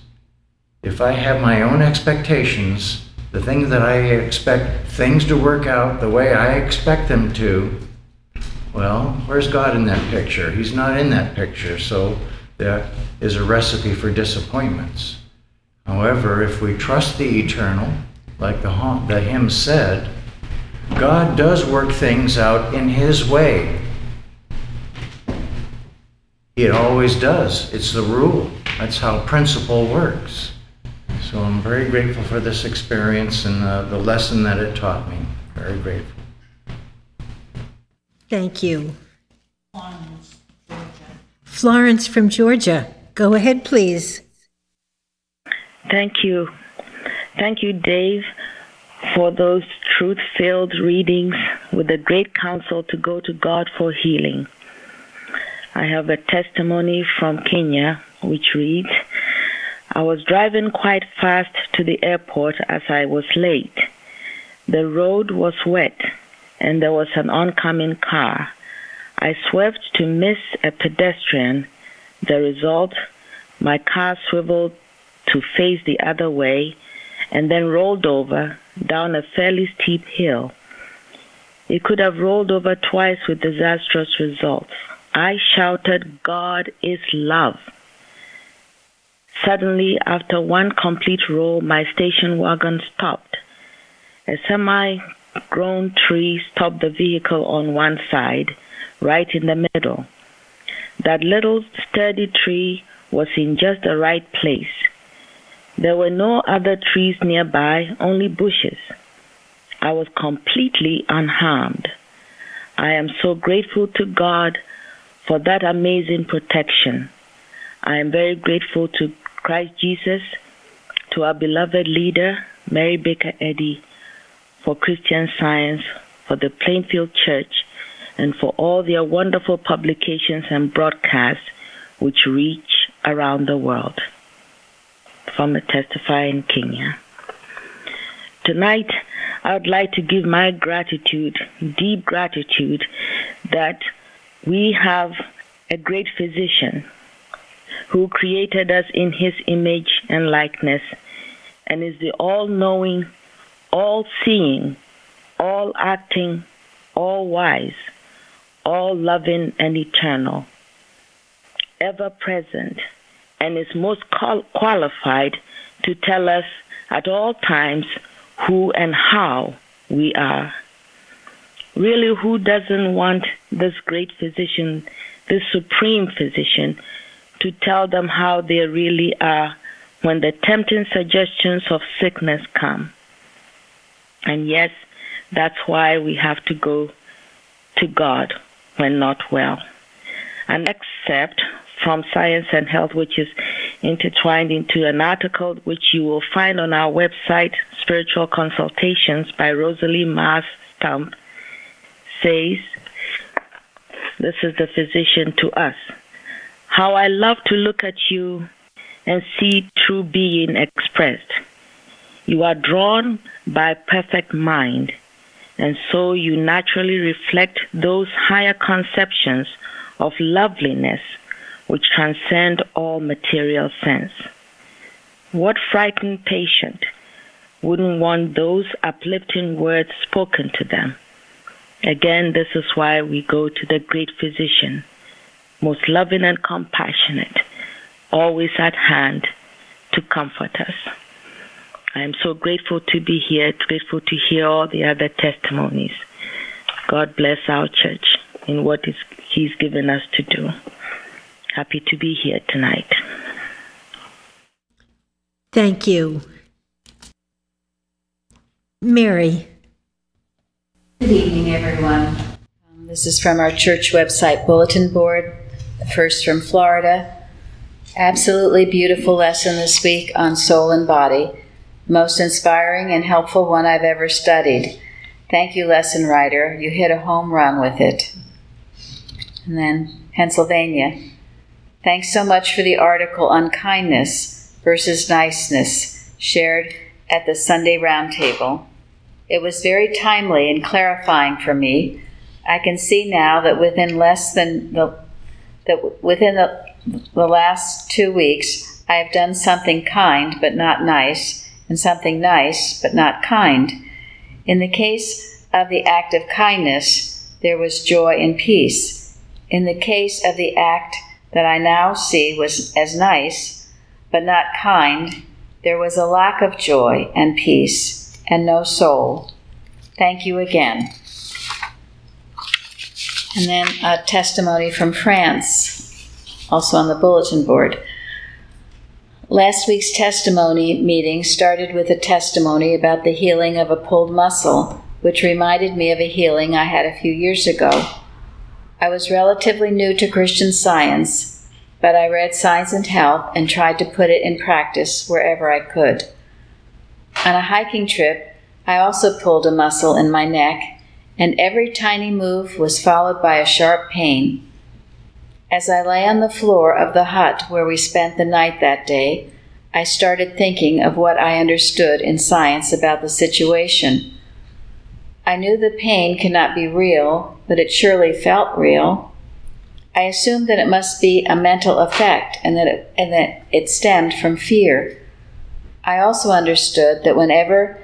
If I have my own expectations, the things that I expect things to work out the way I expect them to, well, where's God in that picture? He's not in that picture, so that is a recipe for disappointments. However, if we trust the eternal, like the, the hymn said, God does work things out in His way. It always does. It's the rule. That's how principle works. So I'm very grateful for this experience and uh, the lesson that it taught me. Very grateful. Thank you. Florence from Georgia. Go ahead, please. Thank you. Thank you, Dave, for those truth filled readings with the great counsel to go to God for healing. I have a testimony from Kenya which reads I was driving quite fast to the airport as I was late. The road was wet and there was an oncoming car. I swerved to miss a pedestrian. The result, my car swiveled to face the other way and then rolled over down a fairly steep hill. It could have rolled over twice with disastrous results. I shouted, God is love. Suddenly, after one complete roll, my station wagon stopped. A semi grown tree stopped the vehicle on one side, right in the middle. That little sturdy tree was in just the right place. There were no other trees nearby, only bushes. I was completely unharmed. I am so grateful to God for that amazing protection. I am very grateful to Christ Jesus, to our beloved leader, Mary Baker Eddy, for Christian Science, for the Plainfield Church, and for all their wonderful publications and broadcasts which reach around the world from a testify in Kenya. Tonight, I would like to give my gratitude, deep gratitude, that we have a great physician who created us in his image and likeness and is the all knowing, all seeing, all acting, all wise, all loving and eternal, ever present and is most qual- qualified to tell us at all times who and how we are. Really, who doesn't want this great physician, this supreme physician, to tell them how they really are when the tempting suggestions of sickness come? And yes, that's why we have to go to God when not well. An excerpt from Science and Health, which is intertwined into an article which you will find on our website, Spiritual Consultations by Rosalie Mars Stump, says, This is the physician to us. How I love to look at you and see true being expressed. You are drawn by perfect mind, and so you naturally reflect those higher conceptions of loveliness which transcend all material sense. What frightened patient wouldn't want those uplifting words spoken to them? Again, this is why we go to the great physician, most loving and compassionate, always at hand to comfort us. I am so grateful to be here, grateful to hear all the other testimonies. God bless our church in what is He's given us to do happy to be here tonight. Thank you. Mary. Good evening, everyone. Um, this is from our church website bulletin board, first from Florida. Absolutely beautiful lesson this week on soul and body. Most inspiring and helpful one I've ever studied. Thank you, lesson writer. You hit a home run with it. And then Pennsylvania. Thanks so much for the article on kindness versus niceness shared at the Sunday Roundtable. It was very timely and clarifying for me. I can see now that within less than the that within the, the last two weeks, I have done something kind but not nice, and something nice but not kind. In the case of the act of kindness, there was joy and peace. In the case of the act that I now see was as nice but not kind, there was a lack of joy and peace and no soul. Thank you again. And then a testimony from France, also on the bulletin board. Last week's testimony meeting started with a testimony about the healing of a pulled muscle, which reminded me of a healing I had a few years ago. I was relatively new to Christian science, but I read Science and Health and tried to put it in practice wherever I could. On a hiking trip, I also pulled a muscle in my neck, and every tiny move was followed by a sharp pain. As I lay on the floor of the hut where we spent the night that day, I started thinking of what I understood in science about the situation. I knew the pain cannot be real, but it surely felt real. I assumed that it must be a mental effect and that it, and that it stemmed from fear. I also understood that whenever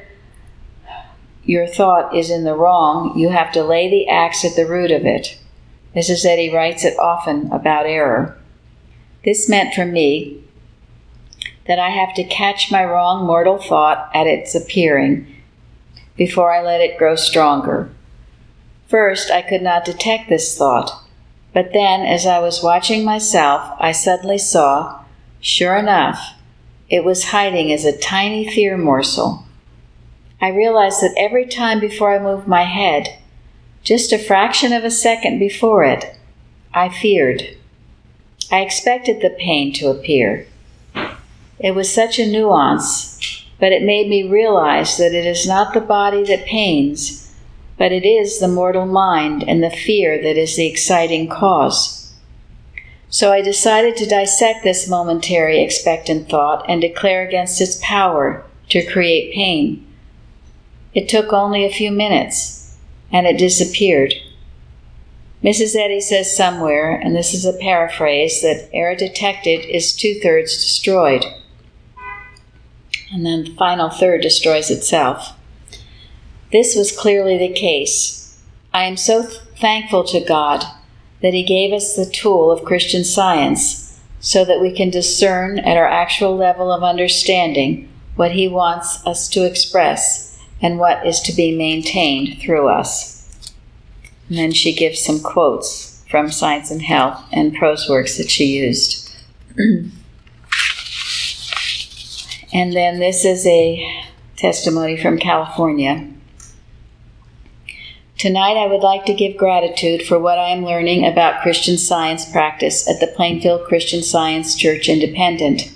your thought is in the wrong, you have to lay the axe at the root of it. Mrs. Eddy writes it often about error. This meant for me that I have to catch my wrong mortal thought at its appearing before I let it grow stronger. First, I could not detect this thought, but then, as I was watching myself, I suddenly saw, sure enough, it was hiding as a tiny fear morsel. I realized that every time before I moved my head, just a fraction of a second before it, I feared. I expected the pain to appear. It was such a nuance, but it made me realize that it is not the body that pains, but it is the mortal mind and the fear that is the exciting cause. So I decided to dissect this momentary expectant thought and declare against its power to create pain. It took only a few minutes and it disappeared. Mrs. Eddy says somewhere, and this is a paraphrase, that error detected is two thirds destroyed. And then the final third destroys itself. This was clearly the case. I am so th- thankful to God that He gave us the tool of Christian science so that we can discern at our actual level of understanding what He wants us to express and what is to be maintained through us. And then she gives some quotes from Science and Health and prose works that she used. and then this is a testimony from California. Tonight, I would like to give gratitude for what I am learning about Christian science practice at the Plainfield Christian Science Church Independent.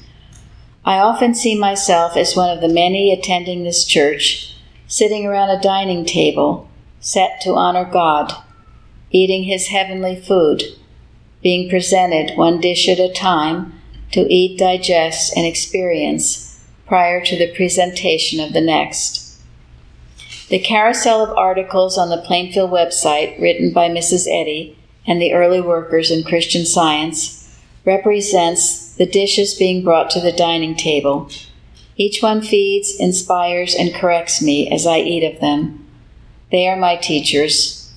I often see myself as one of the many attending this church sitting around a dining table set to honor God, eating His heavenly food, being presented one dish at a time to eat, digest, and experience prior to the presentation of the next. The carousel of articles on the Plainfield website, written by Mrs. Eddy and the early workers in Christian Science, represents the dishes being brought to the dining table each one feeds, inspires, and corrects me as I eat of them. They are my teachers.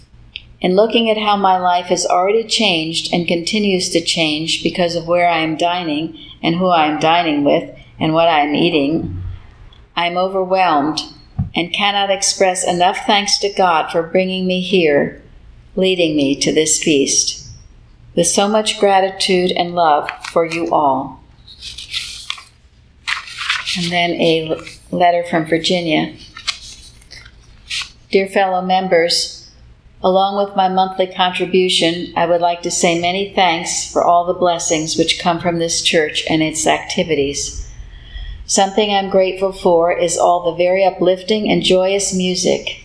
In looking at how my life has already changed and continues to change because of where I am dining and who I am dining with and what I am eating, I am overwhelmed and cannot express enough thanks to God for bringing me here, leading me to this feast. With so much gratitude and love for you all. And then a letter from Virginia. Dear fellow members, along with my monthly contribution, I would like to say many thanks for all the blessings which come from this church and its activities. Something I'm grateful for is all the very uplifting and joyous music.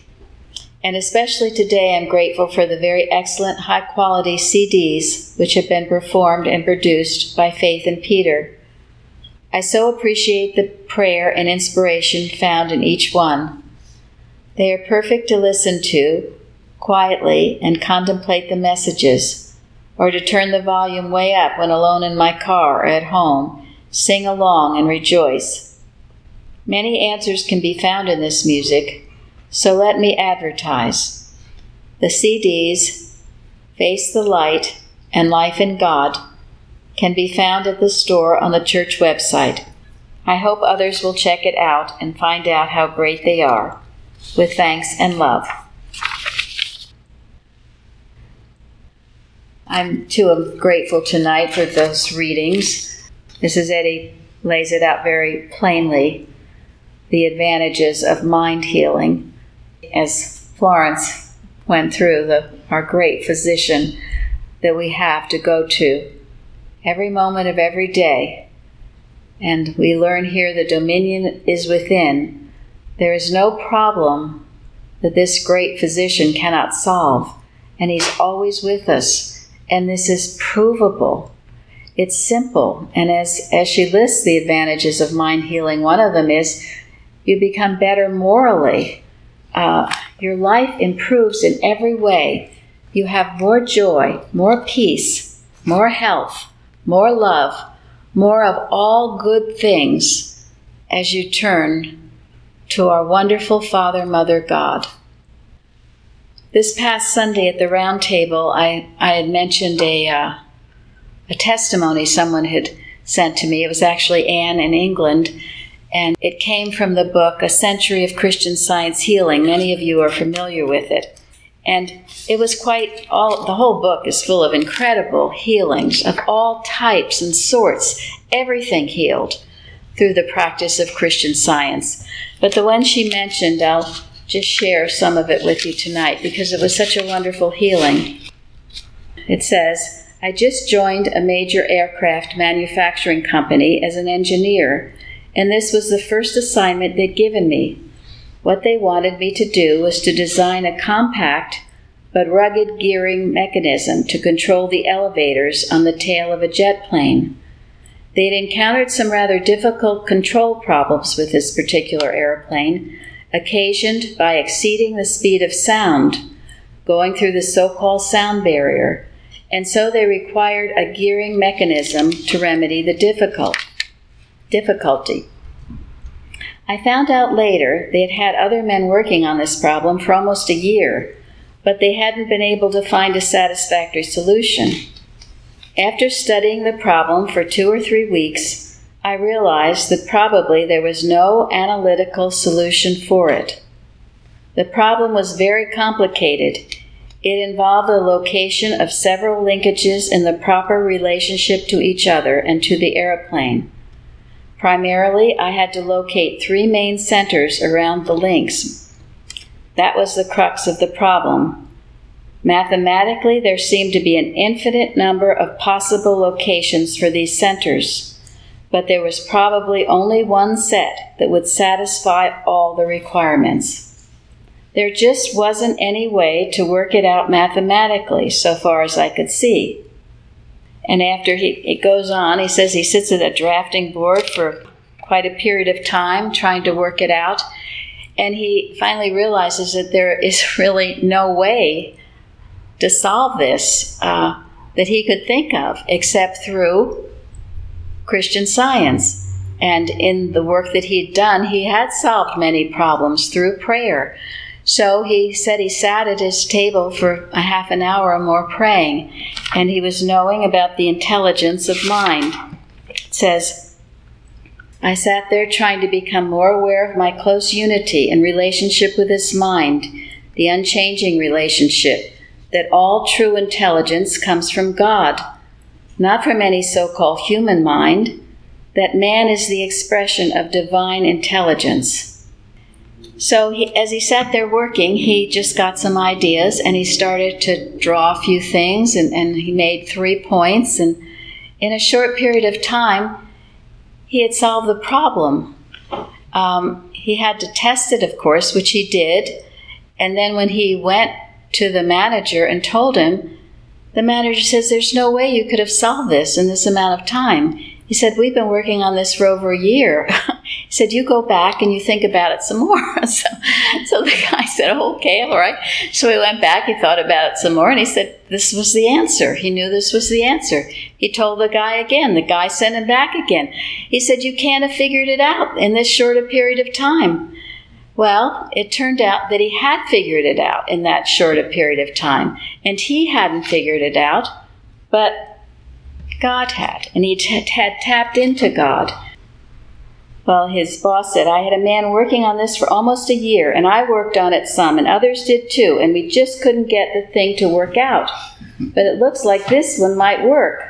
And especially today, I'm grateful for the very excellent high quality CDs which have been performed and produced by Faith and Peter. I so appreciate the prayer and inspiration found in each one. They are perfect to listen to quietly and contemplate the messages, or to turn the volume way up when alone in my car or at home, sing along and rejoice. Many answers can be found in this music, so let me advertise. The CDs, Face the Light, and Life in God, can be found at the store on the church website. I hope others will check it out and find out how great they are. With thanks and love. I'm too grateful tonight for those readings. Mrs. Eddy lays it out very plainly the advantages of mind healing. As Florence went through, the, our great physician that we have to go to every moment of every day. And we learn here the dominion is within. There is no problem that this great physician cannot solve, and he's always with us. And this is provable. It's simple. And as, as she lists the advantages of mind healing, one of them is you become better morally. Uh, your life improves in every way. You have more joy, more peace, more health, more love, more of all good things as you turn to our wonderful Father, Mother, God. This past Sunday at the round table, I, I had mentioned a, uh, a testimony someone had sent to me. It was actually Anne in England, and it came from the book A Century of Christian Science Healing. Many of you are familiar with it. And it was quite all the whole book is full of incredible healings of all types and sorts, everything healed through the practice of Christian science. But the one she mentioned, I'll just share some of it with you tonight because it was such a wonderful healing. It says, I just joined a major aircraft manufacturing company as an engineer, and this was the first assignment they'd given me. What they wanted me to do was to design a compact but rugged gearing mechanism to control the elevators on the tail of a jet plane. They'd encountered some rather difficult control problems with this particular airplane, occasioned by exceeding the speed of sound, going through the so called sound barrier, and so they required a gearing mechanism to remedy the difficult, difficulty. I found out later they had had other men working on this problem for almost a year but they hadn't been able to find a satisfactory solution. After studying the problem for two or three weeks, I realized that probably there was no analytical solution for it. The problem was very complicated. It involved the location of several linkages in the proper relationship to each other and to the airplane. Primarily, I had to locate three main centers around the links that was the crux of the problem. Mathematically, there seemed to be an infinite number of possible locations for these centers, but there was probably only one set that would satisfy all the requirements. There just wasn't any way to work it out mathematically, so far as I could see. And after he it goes on, he says he sits at a drafting board for quite a period of time trying to work it out. And he finally realizes that there is really no way to solve this uh, that he could think of except through Christian science. And in the work that he'd done, he had solved many problems through prayer. So he said he sat at his table for a half an hour or more praying, and he was knowing about the intelligence of mind. It says, I sat there trying to become more aware of my close unity and relationship with this mind, the unchanging relationship, that all true intelligence comes from God, not from any so called human mind, that man is the expression of divine intelligence. So, he, as he sat there working, he just got some ideas and he started to draw a few things and, and he made three points. And in a short period of time, he had solved the problem. Um, he had to test it, of course, which he did. And then when he went to the manager and told him, the manager says, There's no way you could have solved this in this amount of time. He said, We've been working on this for over a year. He said, You go back and you think about it some more. so, so the guy said, Okay, all right. So he went back, he thought about it some more, and he said, This was the answer. He knew this was the answer. He told the guy again. The guy sent him back again. He said, You can't have figured it out in this short a period of time. Well, it turned out that he had figured it out in that short a period of time, and he hadn't figured it out, but God had, and he t- had tapped into God. Well, his boss said, I had a man working on this for almost a year, and I worked on it some, and others did too, and we just couldn't get the thing to work out. But it looks like this one might work.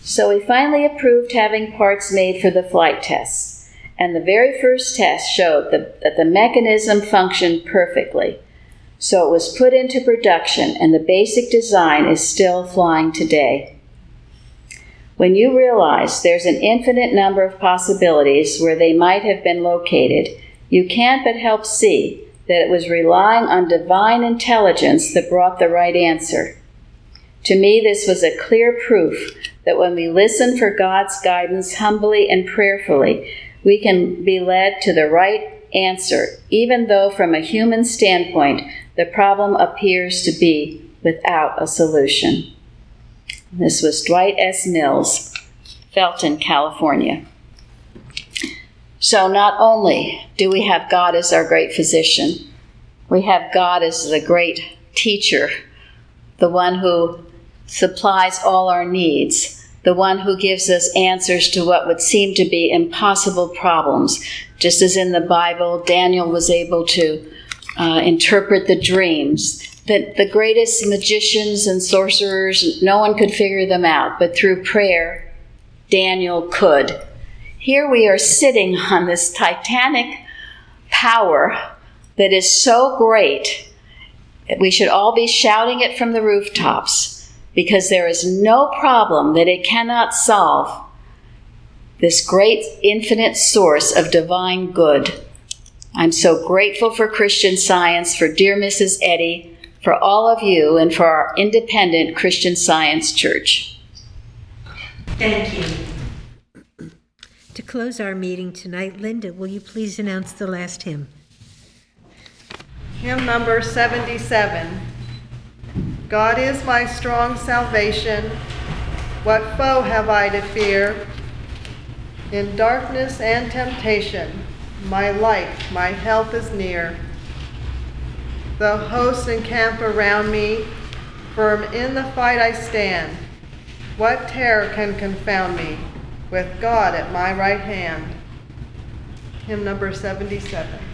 So we finally approved having parts made for the flight tests. And the very first test showed the, that the mechanism functioned perfectly. So it was put into production, and the basic design is still flying today. When you realize there's an infinite number of possibilities where they might have been located, you can't but help see that it was relying on divine intelligence that brought the right answer. To me, this was a clear proof that when we listen for God's guidance humbly and prayerfully, we can be led to the right answer, even though from a human standpoint the problem appears to be without a solution. This was Dwight S. Mills, Felton, California. So, not only do we have God as our great physician, we have God as the great teacher, the one who supplies all our needs, the one who gives us answers to what would seem to be impossible problems. Just as in the Bible, Daniel was able to uh, interpret the dreams that the greatest magicians and sorcerers, no one could figure them out, but through prayer, Daniel could. Here we are sitting on this titanic power that is so great that we should all be shouting it from the rooftops because there is no problem that it cannot solve. This great infinite source of divine good. I'm so grateful for Christian Science, for dear Mrs. Eddy, for all of you and for our independent Christian Science Church. Thank you. To close our meeting tonight, Linda, will you please announce the last hymn? Hymn number 77. God is my strong salvation. What foe have I to fear? In darkness and temptation, my life, my help is near. The hosts encamp around me, firm in the fight I stand. What terror can confound me? With God at my right hand. Hymn number 77.